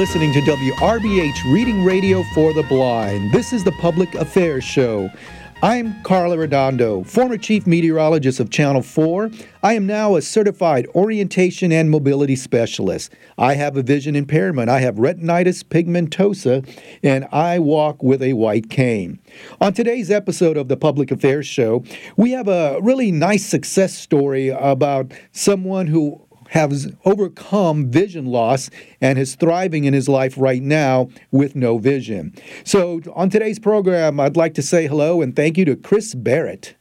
Listening to WRBH Reading Radio for the Blind. This is the Public Affairs Show. I'm Carla Redondo, former chief meteorologist of Channel 4. I am now a certified orientation and mobility specialist. I have a vision impairment. I have retinitis pigmentosa, and I walk with a white cane. On today's episode of the Public Affairs Show, we have a really nice success story about someone who has overcome vision loss and is thriving in his life right now with no vision. So, on today's program, I'd like to say hello and thank you to Chris Barrett.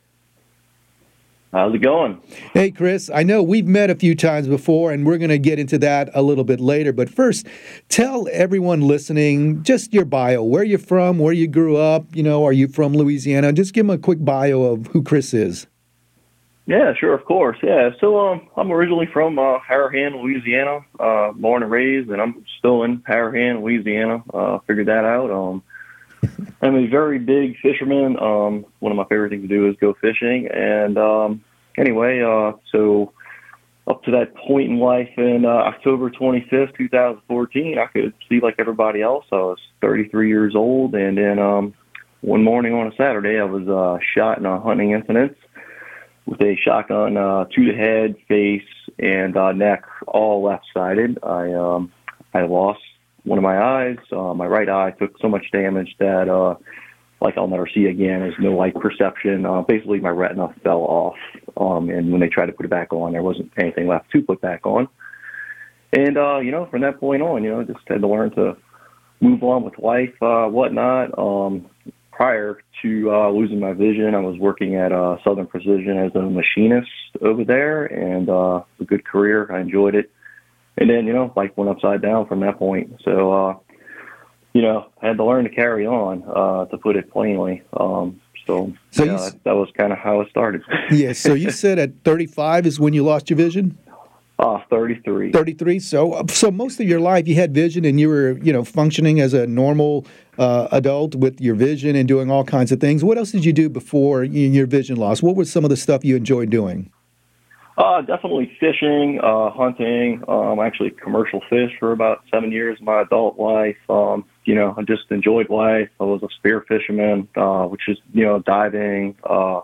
How's it going? Hey, Chris. I know we've met a few times before, and we're going to get into that a little bit later. But first, tell everyone listening just your bio, where you're from, where you grew up. You know, are you from Louisiana? Just give them a quick bio of who Chris is. Yeah, sure, of course. Yeah, so um, I'm originally from uh, Harahan, Louisiana, uh, born and raised, and I'm still in Harahan, Louisiana. Uh, figured that out. Um, I'm a very big fisherman. Um, one of my favorite things to do is go fishing. And um, anyway, uh, so up to that point in life in uh, October 25th, 2014, I could see like everybody else. I was 33 years old, and then um, one morning on a Saturday, I was uh, shot in a hunting incident with a shotgun uh, to the head, face, and uh, neck, all left-sided. I um, I lost one of my eyes. Uh, my right eye took so much damage that, uh, like, I'll never see again. There's no light perception. Uh, basically, my retina fell off, um, and when they tried to put it back on, there wasn't anything left to put back on. And uh, you know, from that point on, you know, just had to learn to move on with life, uh, whatnot. Um, prior to uh, losing my vision, I was working at uh, Southern Precision as a machinist over there, and uh, a good career. I enjoyed it. And then, you know, life went upside down from that point. So, uh, you know, I had to learn to carry on, uh, to put it plainly. Um, so, so you that, that was kind of how it started. yeah. So you said at 35 is when you lost your vision? Uh, 33. 33. So, so most of your life you had vision and you were, you know, functioning as a normal uh, adult with your vision and doing all kinds of things. What else did you do before your vision loss? What was some of the stuff you enjoyed doing? Uh, definitely fishing, uh, hunting. Um, actually commercial fish for about seven years of my adult life. Um, you know, I just enjoyed life. I was a spear fisherman, uh, which is, you know, diving, uh,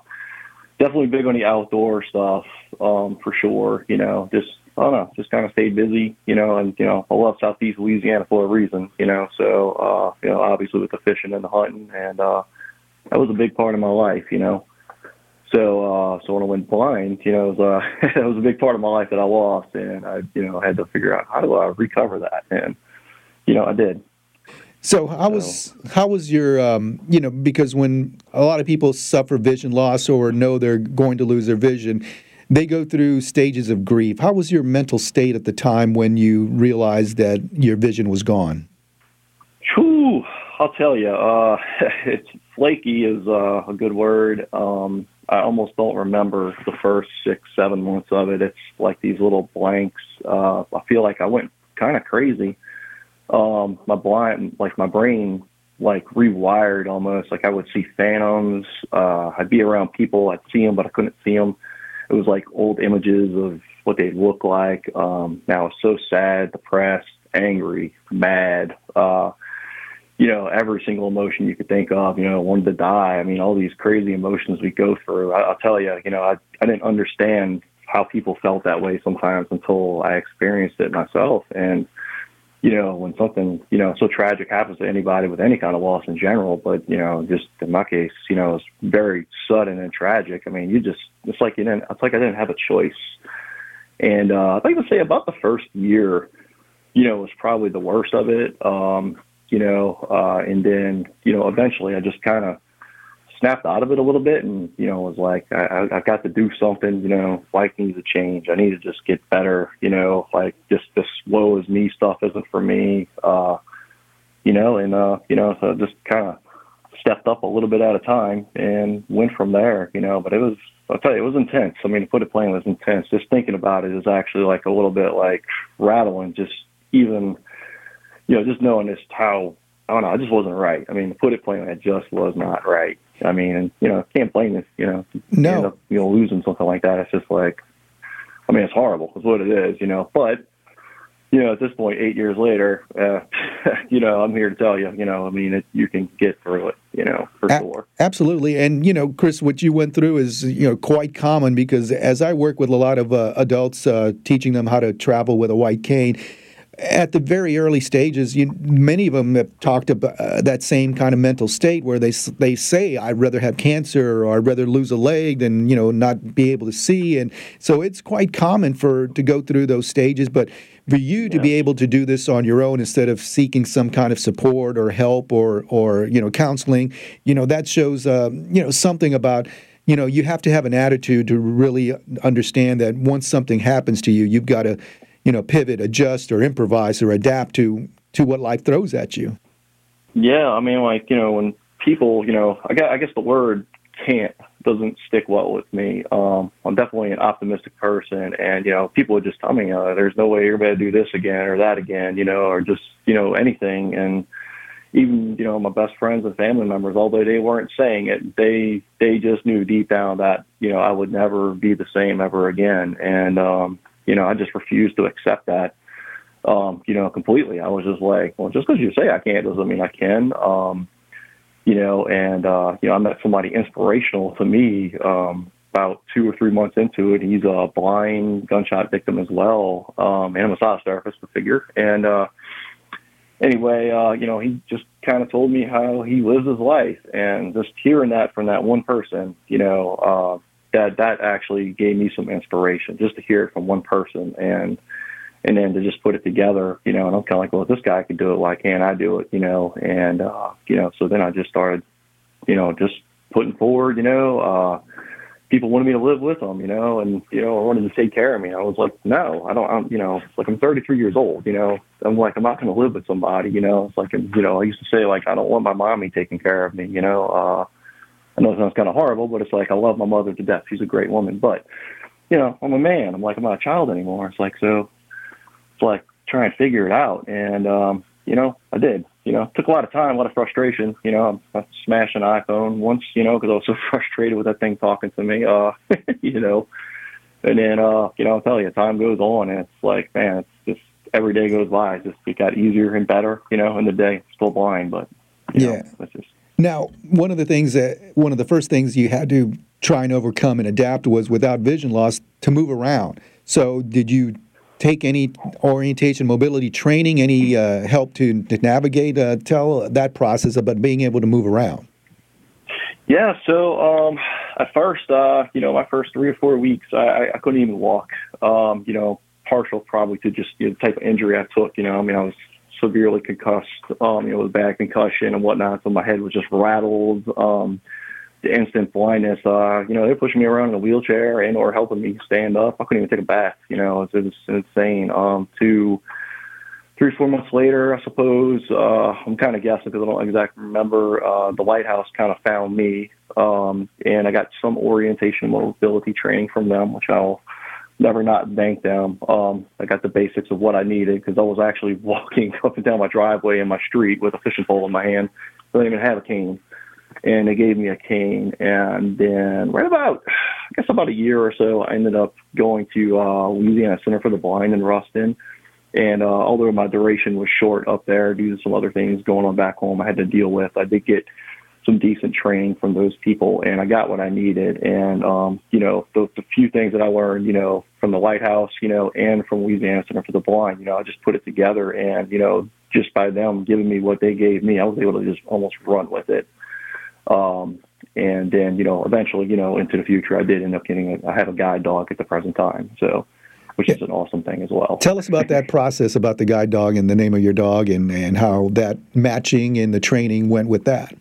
definitely big on the outdoor stuff, um, for sure. You know, just I don't know, just kind of stayed busy, you know, and, you know, I love Southeast Louisiana for a reason, you know, so, uh, you know, obviously with the fishing and the hunting and, uh, that was a big part of my life, you know. So, uh, so when I went blind, you know, it was, uh, it was a big part of my life that I lost and I, you know, had to figure out how do I recover that. And, you know, I did. So how was how was your um, you know because when a lot of people suffer vision loss or know they're going to lose their vision, they go through stages of grief. How was your mental state at the time when you realized that your vision was gone? Whew, I'll tell you, uh, it's flaky is uh, a good word. Um, I almost don't remember the first six, seven months of it. It's like these little blanks. Uh, I feel like I went kind of crazy. Um, my blind, like my brain, like rewired almost. Like I would see phantoms. Uh, I'd be around people, I'd see them, but I couldn't see them it was like old images of what they look like. Um, now I was so sad, depressed, angry, mad, uh, you know, every single emotion you could think of, you know, wanted to die. I mean, all these crazy emotions we go through. I, I'll tell you, you know, I, I didn't understand how people felt that way sometimes until I experienced it myself. And, you know, when something, you know, so tragic happens to anybody with any kind of loss in general, but, you know, just in my case, you know, it's very sudden and tragic. I mean, you just, it's like you didn't, it's like I didn't have a choice. And, uh, I think to say about the first year, you know, was probably the worst of it. Um, you know, uh, and then, you know, eventually I just kind of, snapped out of it a little bit and, you know, was like, I, I, I've got to do something, you know, life needs to change. I need to just get better, you know, like just this woe is me stuff isn't for me. Uh, you know, and, uh, you know, so just kind of stepped up a little bit at a time and went from there, you know, but it was, I'll tell you, it was intense. I mean, to put it plain, it was intense. Just thinking about it is actually like a little bit like rattling, just even, you know, just knowing just how, I don't know, I just wasn't right. I mean, to put it plainly, it just was not right. I mean, you know, can't blame this. You know, no, you, up, you know, losing something like that. It's just like, I mean, it's horrible. It's what it is. You know, but you know, at this point, eight years later, uh, you know, I'm here to tell you, you know, I mean, it, you can get through it, you know, for a- sure. Absolutely. And, you know, Chris, what you went through is, you know, quite common because as I work with a lot of uh, adults, uh, teaching them how to travel with a white cane, at the very early stages, you, many of them have talked about uh, that same kind of mental state where they they say I'd rather have cancer or I'd rather lose a leg than you know not be able to see, and so it's quite common for to go through those stages. But for you to yeah. be able to do this on your own instead of seeking some kind of support or help or or you know counseling, you know that shows uh, you know something about you know you have to have an attitude to really understand that once something happens to you, you've got to you know, pivot, adjust, or improvise or adapt to to what life throws at you. Yeah, I mean, like you know, when people, you know, I guess, I guess the word can't doesn't stick well with me. Um, I'm definitely an optimistic person, and you know, people would just tell me, uh, "There's no way you're going to do this again or that again," you know, or just you know anything. And even you know, my best friends and family members, although they weren't saying it, they they just knew deep down that you know I would never be the same ever again. And um, you know, I just refused to accept that, um, you know, completely. I was just like, well, just because you say I can't doesn't mean I can. Um, you know, and, uh, you know, I met somebody inspirational to me, um, about two or three months into it. He's a blind gunshot victim as well, um, and a massage therapist, the figure. And, uh, anyway, uh, you know, he just kind of told me how he lives his life and just hearing that from that one person, you know, uh, that that actually gave me some inspiration just to hear it from one person and and then to just put it together, you know, and I'm kind of like, well, if this guy can do it, why can't I do it, you know? And, uh, you know, so then I just started, you know, just putting forward, you know, uh, people wanted me to live with them, you know, and, you know, I wanted to take care of me. I was like, no, I don't, I'm, you know, like I'm 33 years old, you know, I'm like, I'm not going to live with somebody, you know, it's like, you know, I used to say like, I don't want my mommy taking care of me, you know, uh, I know it sounds kind of horrible, but it's like I love my mother to death. She's a great woman, but you know, I'm a man. I'm like I'm not a child anymore. It's like so. It's like trying to figure it out, and um, you know, I did. You know, it took a lot of time, a lot of frustration. You know, I, I smashed an iPhone once. You know, because I was so frustrated with that thing talking to me. Uh, you know, and then uh, you know, I'll tell you, time goes on, and it's like, man, it's just every day goes by. It's just it got easier and better. You know, in the day, still blind, but yeah, know, it's just now, one of the things that one of the first things you had to try and overcome and adapt was without vision loss to move around. So, did you take any orientation mobility training, any uh, help to, to navigate? Uh, tell that process about being able to move around. Yeah, so um, at first, uh, you know, my first three or four weeks, I, I couldn't even walk. Um, you know, partial probably to just you know, the type of injury I took. You know, I mean, I was severely concussed, um, you know, with bad concussion and whatnot. So my head was just rattled. Um, the instant blindness, uh, you know, they're pushing me around in a wheelchair and or helping me stand up. I couldn't even take a bath, you know, it was insane. Um, to three, four months later, I suppose, uh, I'm kind of guessing because I don't exactly remember, uh, the lighthouse kind of found me. Um, and I got some orientation mobility training from them, which I'll never not thank them. Um, I got the basics of what I needed because I was actually walking up and down my driveway in my street with a fishing pole in my hand. I didn't even have a cane. And they gave me a cane. And then right about, I guess about a year or so, I ended up going to uh, Louisiana Center for the Blind in Ruston. And uh, although my duration was short up there due to some other things going on back home I had to deal with, I did get – some decent training from those people, and I got what I needed. And um, you know, the, the few things that I learned, you know, from the lighthouse, you know, and from Louisiana Center for the Blind, you know, I just put it together, and you know, just by them giving me what they gave me, I was able to just almost run with it. Um, and then, you know, eventually, you know, into the future, I did end up getting. A, I have a guide dog at the present time, so which is an awesome thing as well. Tell us about that process about the guide dog and the name of your dog and, and how that matching and the training went with that.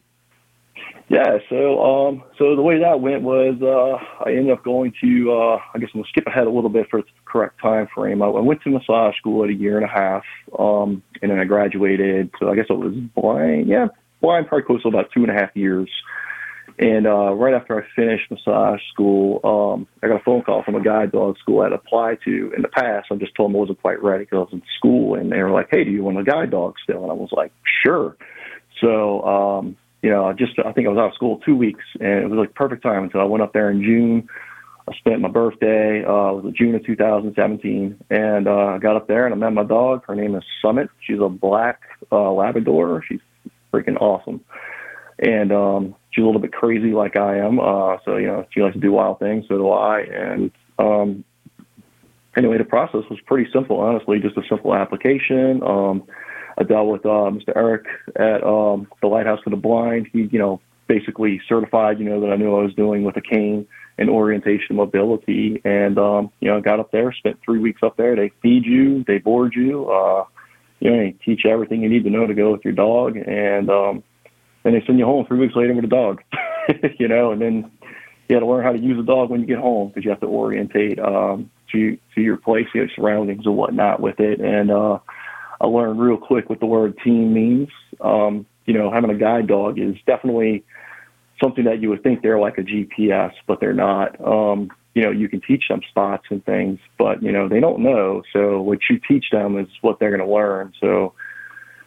Yeah, so um, so the way that went was uh, I ended up going to uh, I guess I'm gonna skip ahead a little bit for the correct time frame. I, I went to massage school at a year and a half, um, and then I graduated. So I guess it was blind, yeah, blind probably close to about two and a half years. And uh, right after I finished massage school, um, I got a phone call from a guide dog school I'd applied to in the past. I just told them I wasn't quite ready because I was in school, and they were like, "Hey, do you want a guide dog still?" And I was like, "Sure." So um, you know, just I think I was out of school two weeks, and it was like perfect time until I went up there in June. I spent my birthday, uh, it was June of 2017, and uh, I got up there and I met my dog. Her name is Summit. She's a black uh, Labrador. She's freaking awesome. And um, she's a little bit crazy like I am. Uh, so, you know, she likes to do wild things. So do I. And um, anyway, the process was pretty simple, honestly, just a simple application. Um, I dealt with uh, Mr. Eric at um, the Lighthouse for the Blind. He, you know, basically certified, you know, that I knew I was doing with a cane and orientation mobility. And, um, you know, I got up there, spent three weeks up there. They feed you, they board you, uh, you know, they teach you everything you need to know to go with your dog. And, um, then they send you home three weeks later with a dog, you know, and then you got to learn how to use a dog when you get home because you have to orientate, um, to, to your place, your surroundings and whatnot with it. And, uh, I learned real quick what the word team means. Um, you know, having a guide dog is definitely something that you would think they're like a GPS, but they're not. Um, you know, you can teach them spots and things, but you know, they don't know. So what you teach them is what they're going to learn. So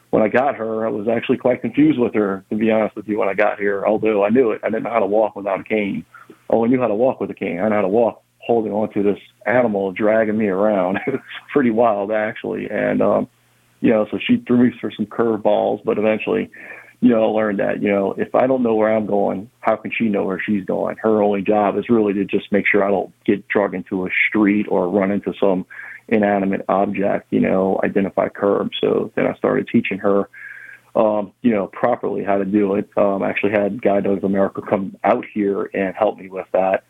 when I got her, I was actually quite confused with her, to be honest with you, when I got here. Although I knew it, I didn't know how to walk without a cane. Oh, I knew how to walk with a cane. I know how to walk holding onto this animal, dragging me around. it was pretty wild, actually. And, um, you know, so she threw me for some curveballs, but eventually you know, learned that, you know, if I don't know where I'm going, how can she know where she's going? Her only job is really to just make sure I don't get drug into a street or run into some inanimate object, you know, identify curbs. So then I started teaching her, um, you know, properly how to do it. Um, I actually had Guide Dogs America come out here and help me with that.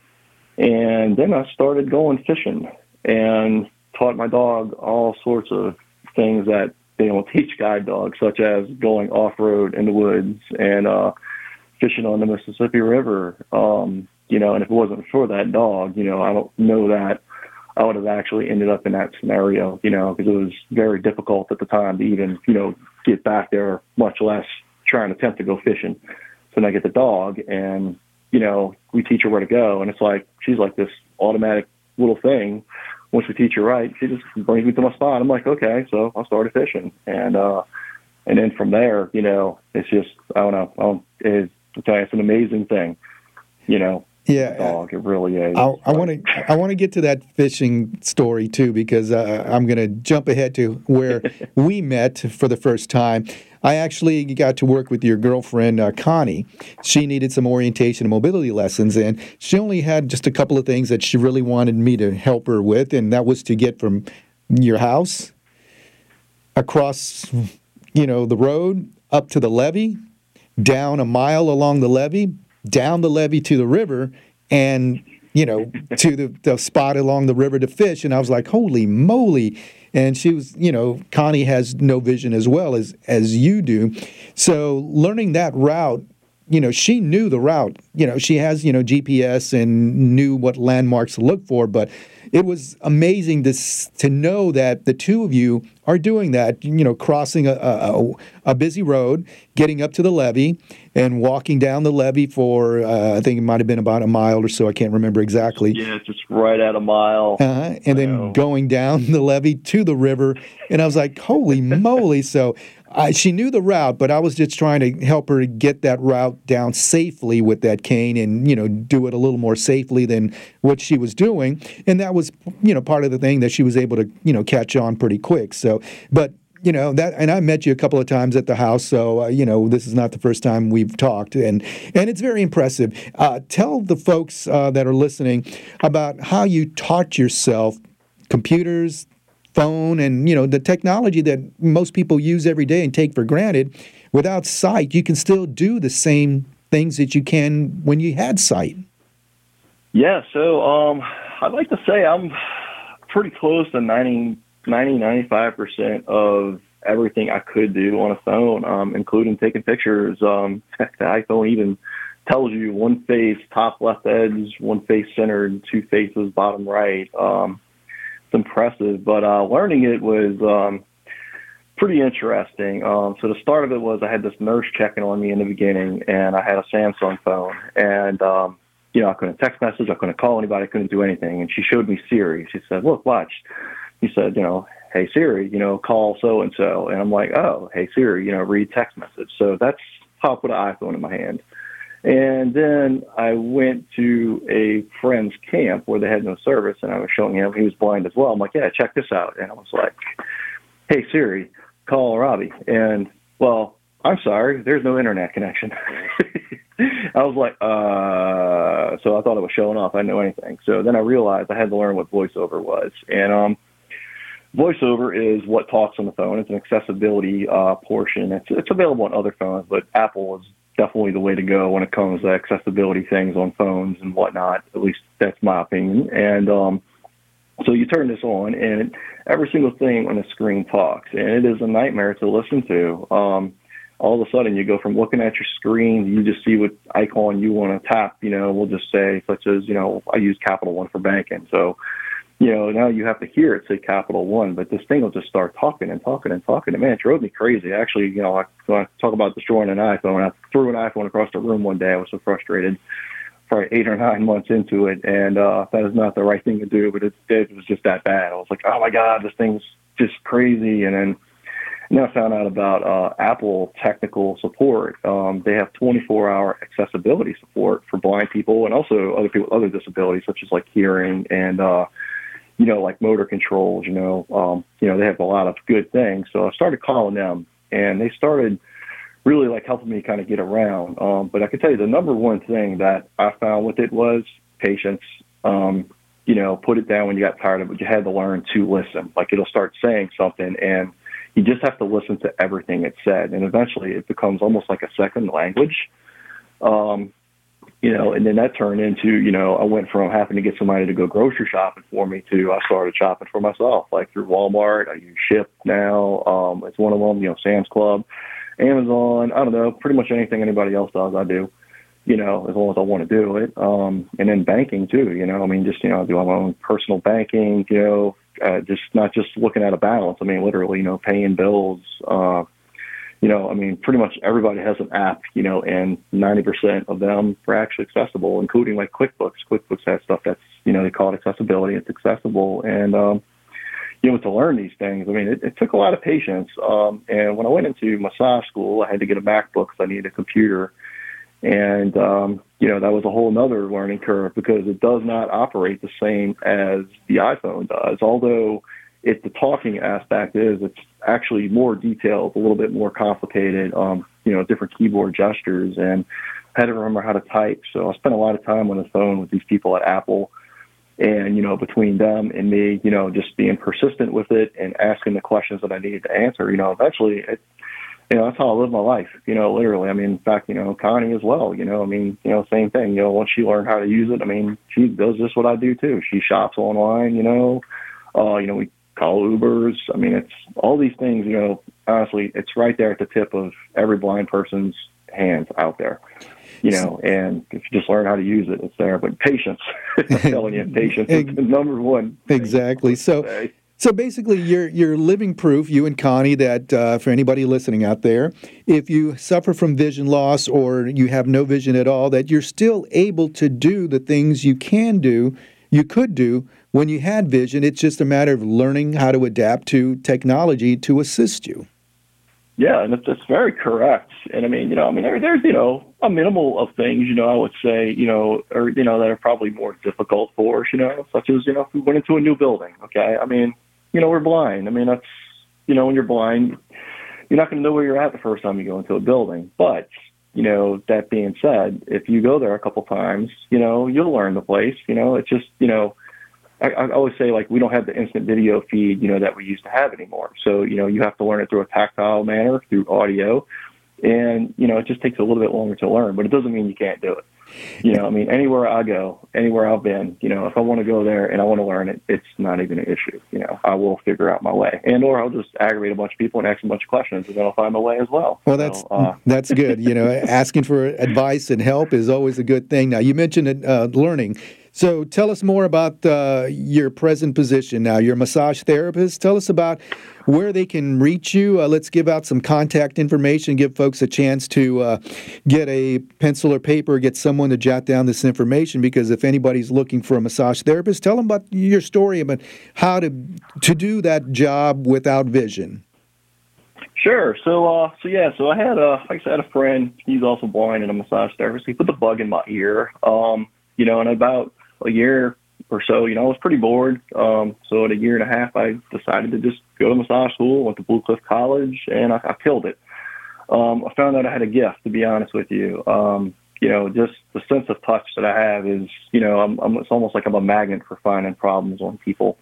And then I started going fishing and taught my dog all sorts of things that they don't teach guide dogs, such as going off road in the woods and uh, fishing on the Mississippi River. Um, you know, and if it wasn't for that dog, you know, I don't know that I would have actually ended up in that scenario. You know, because it was very difficult at the time to even you know get back there, much less try and attempt to go fishing. So then I get the dog, and you know, we teach her where to go, and it's like she's like this automatic little thing once we teach her right, she just brings me to my spot. I'm like, okay, so I started fishing, and uh, and then from there, you know, it's just I don't know, I don't, it's, it's an amazing thing, you know. Yeah, dog. It really is. I want to. I want to get to that fishing story too because uh, I'm going to jump ahead to where we met for the first time. I actually got to work with your girlfriend, uh, Connie. She needed some orientation and mobility lessons, and she only had just a couple of things that she really wanted me to help her with, and that was to get from your house across, you know, the road up to the levee, down a mile along the levee, down the levee to the river, and you know, to the, the spot along the river to fish. And I was like, holy moly and she was you know connie has no vision as well as as you do. So learning that route you know she knew the route. You know she has you know gps and knew what landmarks to look for but it was amazing to to know that the two of you are doing that. You know, crossing a, a, a busy road, getting up to the levee, and walking down the levee for uh, I think it might have been about a mile or so. I can't remember exactly. Yeah, just right at a mile. Uh-huh. And then going down the levee to the river, and I was like, "Holy moly!" So I, she knew the route, but I was just trying to help her get that route down safely with that cane, and you know, do it a little more safely than what she was doing. And that was, you know, part of the thing that she was able to, you know, catch on pretty quick. So, but you know that and i met you a couple of times at the house so uh, you know this is not the first time we've talked and and it's very impressive uh, tell the folks uh, that are listening about how you taught yourself computers phone and you know the technology that most people use every day and take for granted without sight you can still do the same things that you can when you had sight. Yeah so um, i'd like to say i'm pretty close to 90 90 95% of everything i could do on a phone um, including taking pictures. Um, the iphone even tells you one face top left edge one face centered two faces bottom right. Um, it's impressive. But uh, learning it was um, pretty interesting. Um, so the start of it was I had this nurse checking on me in the beginning, and I had a Samsung phone, and um, you know I couldn't text message, I couldn't call anybody, I couldn't do anything. And she showed me Siri. She said, "Look, watch." He said, "You know, hey Siri, you know, call so and so," and I'm like, "Oh, hey Siri, you know, read text message." So that's how I put an iPhone in my hand. And then I went to a friend's camp where they had no service, and I was showing him. He was blind as well. I'm like, yeah, check this out. And I was like, hey, Siri, call Robbie. And, well, I'm sorry, there's no internet connection. I was like, uh, so I thought it was showing off. I didn't know anything. So then I realized I had to learn what voiceover was. And, um, VoiceOver is what talks on the phone. It's an accessibility uh, portion. It's it's available on other phones, but Apple is definitely the way to go when it comes to accessibility things on phones and whatnot. At least that's my opinion. And um, so you turn this on, and every single thing on the screen talks, and it is a nightmare to listen to. Um, all of a sudden, you go from looking at your screen, you just see what icon you want to tap. You know, we'll just say, such as you know, I use Capital One for banking, so you know, now you have to hear it say Capital One, but this thing will just start talking and talking and talking. And man, it drove me crazy. Actually, you know, I, I talk about destroying an iPhone, I threw an iPhone across the room one day. I was so frustrated, probably eight or nine months into it, and uh, that is not the right thing to do. But it, it was just that bad. I was like, oh my god, this thing's just crazy. And then and then I found out about uh, Apple technical support. Um, they have 24-hour accessibility support for blind people and also other people with other disabilities, such as like hearing and uh, you know, like motor controls, you know, um, you know, they have a lot of good things. So I started calling them and they started really like helping me kind of get around. Um, but I can tell you the number one thing that I found with it was patience. Um, you know, put it down when you got tired of it. You had to learn to listen. Like it'll start saying something and you just have to listen to everything it said. And eventually it becomes almost like a second language. Um, you know, and then that turned into, you know, I went from having to get somebody to go grocery shopping for me to I started shopping for myself, like through Walmart. I use Shipt now. Um, it's one of them, you know, Sam's Club, Amazon. I don't know, pretty much anything anybody else does, I do. You know, as long as I want to do it. Um, and then banking too. You know, I mean, just you know, I do my own personal banking. You know, uh, just not just looking at a balance. I mean, literally, you know, paying bills. Uh, you know, I mean, pretty much everybody has an app, you know, and 90% of them are actually accessible, including like QuickBooks. QuickBooks has stuff that's, you know, they call it accessibility. It's accessible. And, um, you know, to learn these things, I mean, it, it took a lot of patience. Um, and when I went into massage school, I had to get a MacBook because I needed a computer. And, um, you know, that was a whole other learning curve because it does not operate the same as the iPhone does. Although, if the talking aspect is it's actually more detailed, a little bit more complicated, um, you know, different keyboard gestures and had to remember how to type. So I spent a lot of time on the phone with these people at Apple and, you know, between them and me, you know, just being persistent with it and asking the questions that I needed to answer, you know, eventually it, you know, that's how I live my life, you know, literally. I mean, in fact, you know, Connie as well, you know, I mean, you know, same thing, you know, once she learned how to use it, I mean, she does just what I do too. She shops online, you know, uh, you know, we call Ubers. I mean, it's all these things, you know, honestly, it's right there at the tip of every blind person's hands out there. You know, and if you just learn how to use it, it's there. But patience, I'm telling you, patience is the number one. Exactly. So, so basically, you're you're living proof, you and Connie, that uh, for anybody listening out there, if you suffer from vision loss or you have no vision at all, that you're still able to do the things you can do, you could do when you had vision, it's just a matter of learning how to adapt to technology to assist you. Yeah, and that's very correct. And I mean, you know, I mean, there, there's you know a minimal of things, you know, I would say, you know, or you know that are probably more difficult for us, you know, such as you know, if we went into a new building. Okay, I mean, you know, we're blind. I mean, that's you know, when you're blind, you're not going to know where you're at the first time you go into a building. But you know, that being said, if you go there a couple times, you know, you'll learn the place. You know, it's just you know I, I always say like we don't have the instant video feed, you know, that we used to have anymore. So, you know, you have to learn it through a tactile manner, through audio. And, you know, it just takes a little bit longer to learn, but it doesn't mean you can't do it. You know, I mean, anywhere I go, anywhere I've been, you know, if I want to go there and I want to learn it, it's not even an issue. You know, I will figure out my way, and or I'll just aggravate a bunch of people and ask a bunch of questions, and then I'll find my way as well. Well, that's so, uh, that's good. You know, asking for advice and help is always a good thing. Now, you mentioned uh, learning. So tell us more about uh, your present position now. You're a massage therapist. Tell us about where they can reach you. Uh, let's give out some contact information, give folks a chance to uh, get a pencil or paper, get someone to jot down this information. Because if anybody's looking for a massage therapist, tell them about your story about how to to do that job without vision. Sure. So, uh, so yeah, so I had a, like I said, a friend. He's also blind and a massage therapist. He put the bug in my ear. Um, you know, and about a year or so, you know, I was pretty bored. Um, so at a year and a half, I decided to just go to massage school. Went to Blue Cliff College, and I, I killed it. Um, I found out I had a gift, to be honest with you. Um, you know, just the sense of touch that I have is, you know, I'm, I'm it's almost like I'm a magnet for finding problems on people.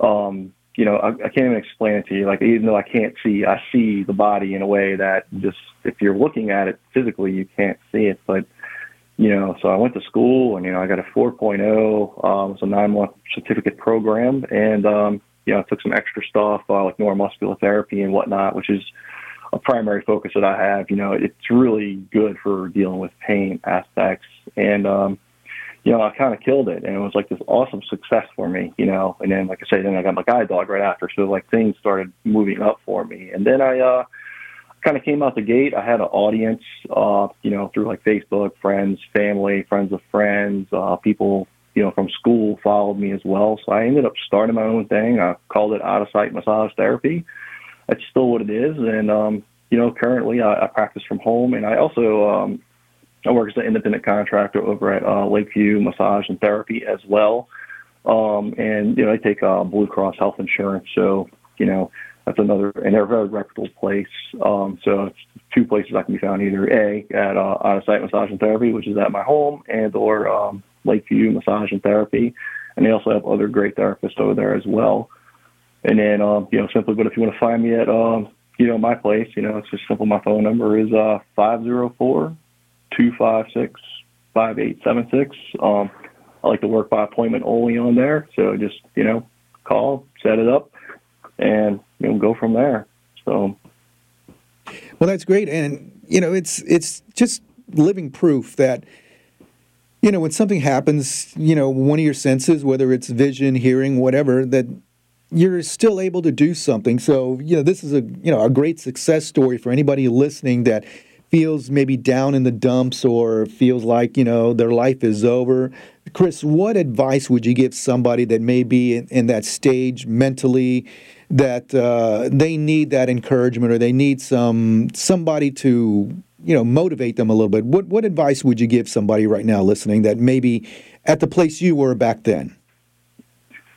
Um, you know, I, I can't even explain it to you. Like, even though I can't see, I see the body in a way that just, if you're looking at it physically, you can't see it. But, you know, so I went to school and, you know, I got a 4.0, um, it was a nine month certificate program. And, um, you know, I took some extra stuff, uh, like neuromuscular therapy and whatnot, which is a primary focus that I have. You know, it's really good for dealing with pain aspects. And, um, you know, I kind of killed it, and it was like this awesome success for me, you know. And then, like I said, then I got my guide dog right after, so like things started moving up for me. And then I uh, kind of came out the gate. I had an audience, uh, you know, through like Facebook, friends, family, friends of friends, uh, people, you know, from school followed me as well. So I ended up starting my own thing. I called it Out of Sight Massage Therapy. That's still what it is, and um, you know, currently I, I practice from home, and I also um, I work as an independent contractor over at uh, Lakeview Massage and Therapy as well. Um, and, you know, I take uh, Blue Cross Health Insurance. So, you know, that's another, and they're a very reputable place. Um, so it's two places I can be found either A, at uh, Out of Sight Massage and Therapy, which is at my home, and or um, Lakeview Massage and Therapy. And they also have other great therapists over there as well. And then, um, you know, simply, but if you want to find me at, um, you know, my place, you know, it's just simple. My phone number is uh, 504 two five six five eight seven six. Um, I like to work by appointment only on there, so just you know, call, set it up, and you know, go from there. So, well, that's great, and you know, it's it's just living proof that you know when something happens, you know, one of your senses, whether it's vision, hearing, whatever, that you're still able to do something. So, you know, this is a you know a great success story for anybody listening that feels maybe down in the dumps or feels like you know their life is over chris what advice would you give somebody that may be in, in that stage mentally that uh, they need that encouragement or they need some somebody to you know motivate them a little bit what what advice would you give somebody right now listening that maybe at the place you were back then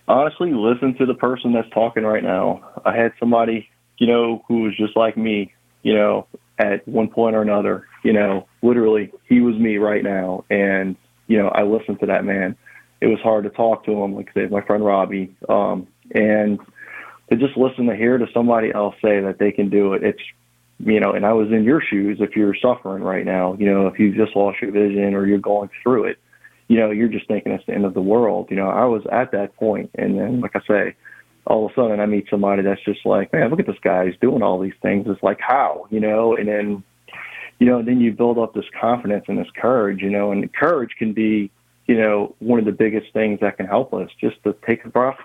honestly listen to the person that's talking right now i had somebody you know who was just like me you know at one point or another. You know, literally, he was me right now, and you know, I listened to that man. It was hard to talk to him, like I said, my friend Robbie, um, and to just listen to hear to somebody else say that they can do it. It's you know, and I was in your shoes if you're suffering right now. You know, if you just lost your vision or you're going through it, you know, you're just thinking it's the end of the world. You know, I was at that point, and then, like I say, all of a sudden I meet somebody that's just like, man, look at this guy. He's doing all these things. It's like, how, you know, and then, you know, then you build up this confidence and this courage, you know, and courage can be, you know, one of the biggest things that can help us just to take a breath,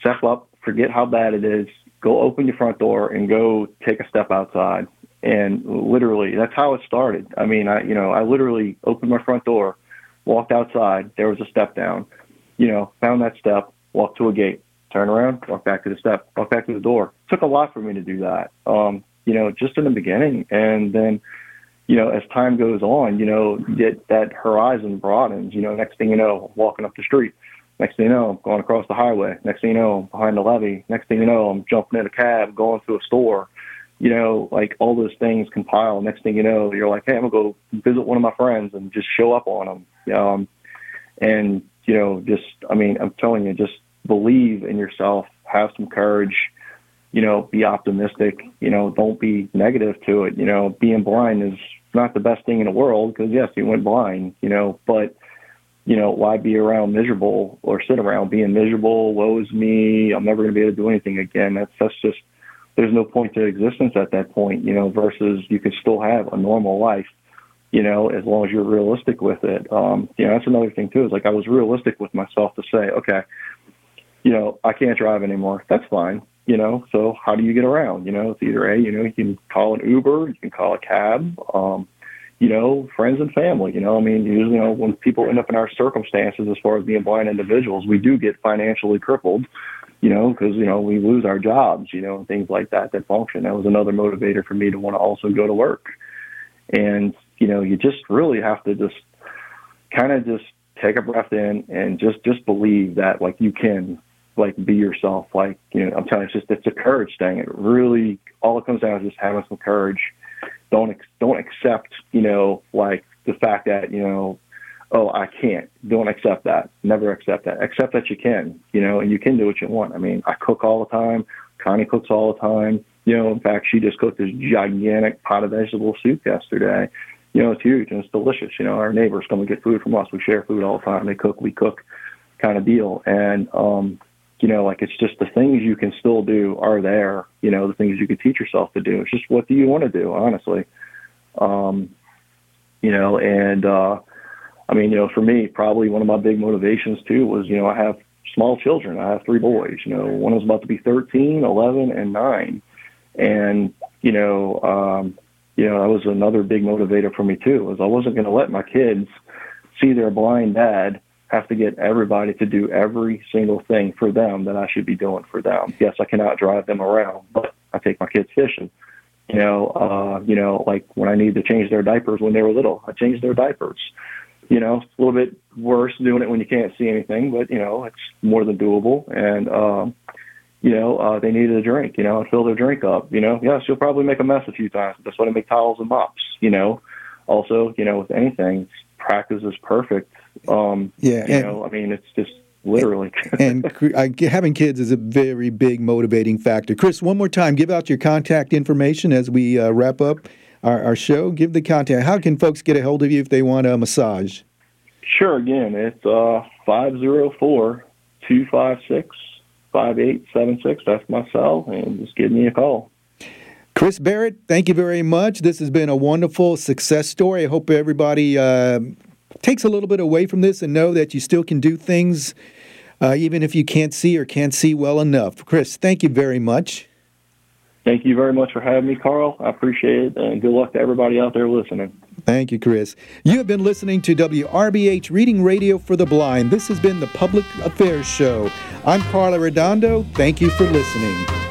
step up, forget how bad it is, go open your front door and go take a step outside. And literally, that's how it started. I mean, I, you know, I literally opened my front door, walked outside. There was a step down, you know, found that step, walked to a gate turn around, walk back to the step, walk back to the door. It took a lot for me to do that. Um, you know, just in the beginning. And then, you know, as time goes on, you know, that that horizon broadens. You know, next thing you know, walking up the street. Next thing you know, I'm going across the highway. Next thing you know, I'm behind the levee. Next thing you know, I'm jumping in a cab, going to a store. You know, like all those things compile. Next thing you know, you're like, hey, I'm gonna go visit one of my friends and just show up on them. Um, and you know, just I mean, I'm telling you, just believe in yourself, have some courage, you know, be optimistic, you know, don't be negative to it. You know, being blind is not the best thing in the world because yes, you went blind, you know, but you know, why be around miserable or sit around being miserable? Woe is me. I'm never going to be able to do anything again. That's that's just there's no point to existence at that point, you know. Versus you can still have a normal life, you know, as long as you're realistic with it. Um, you know, that's another thing too. Is like I was realistic with myself to say, okay, you know, I can't drive anymore. That's fine. You know, so how do you get around? You know, it's either a, you know, you can call an Uber, you can call a cab, um, you know, friends and family. You know, I mean, usually, you know, when people end up in our circumstances as far as being blind individuals, we do get financially crippled. you know, because you know we lose our jobs, you know, and things like that that function. That was another motivator for me to want to also go to work. And you know, you just really have to just kind of just take a breath in and just just believe that like you can like be yourself. Like you know, I'm telling you, it's just it's a courage thing. It really all it comes down to is just having some courage. Don't accept you know like the fact that you know oh, I can't. Don't accept that. Never accept that. Accept that you can, you know, and you can do what you want. I mean, I cook all the time. Connie cooks all the time. You know, in fact, she just cooked this gigantic pot of vegetable soup yesterday. You know, it's huge and it's delicious. You know, our neighbors come and get food from us. We share food all the time. They cook, we cook kind of deal. And, um, you know, like it's just the things you can still do are there, you know, the things you can teach yourself to do. It's just what do you want to do, honestly. Um, you know, and, uh, I mean, you know, for me, probably one of my big motivations too was, you know, I have small children. I have three boys. You know, one was about to be 13, 11, and nine, and you know, um, you know, that was another big motivator for me too. Was I wasn't going to let my kids see their blind dad have to get everybody to do every single thing for them that I should be doing for them. Yes, I cannot drive them around, but I take my kids fishing. You know, uh, you know, like when I need to change their diapers when they were little, I changed their diapers you know, it's a little bit worse doing it when you can't see anything, but you know, it's more than doable. And um, you know, uh, they needed a drink. You know, and fill their drink up. You know, yes, you'll probably make a mess a few times. That's why they make towels and mops. You know, also, you know, with anything, practice is perfect. Um, yeah, you know, I mean, it's just literally. and uh, having kids is a very big motivating factor. Chris, one more time, give out your contact information as we uh, wrap up our, our show. Give the contact. How can folks get a hold of you if they want a massage? Sure. Again, it's uh, 504 256 5876. That's my cell, and just give me a call. Chris Barrett, thank you very much. This has been a wonderful success story. I hope everybody uh, takes a little bit away from this and know that you still can do things uh, even if you can't see or can't see well enough. Chris, thank you very much. Thank you very much for having me, Carl. I appreciate it, and good luck to everybody out there listening. Thank you, Chris. You have been listening to WRBH Reading Radio for the Blind. This has been the Public Affairs Show. I'm Carla Redondo. Thank you for listening.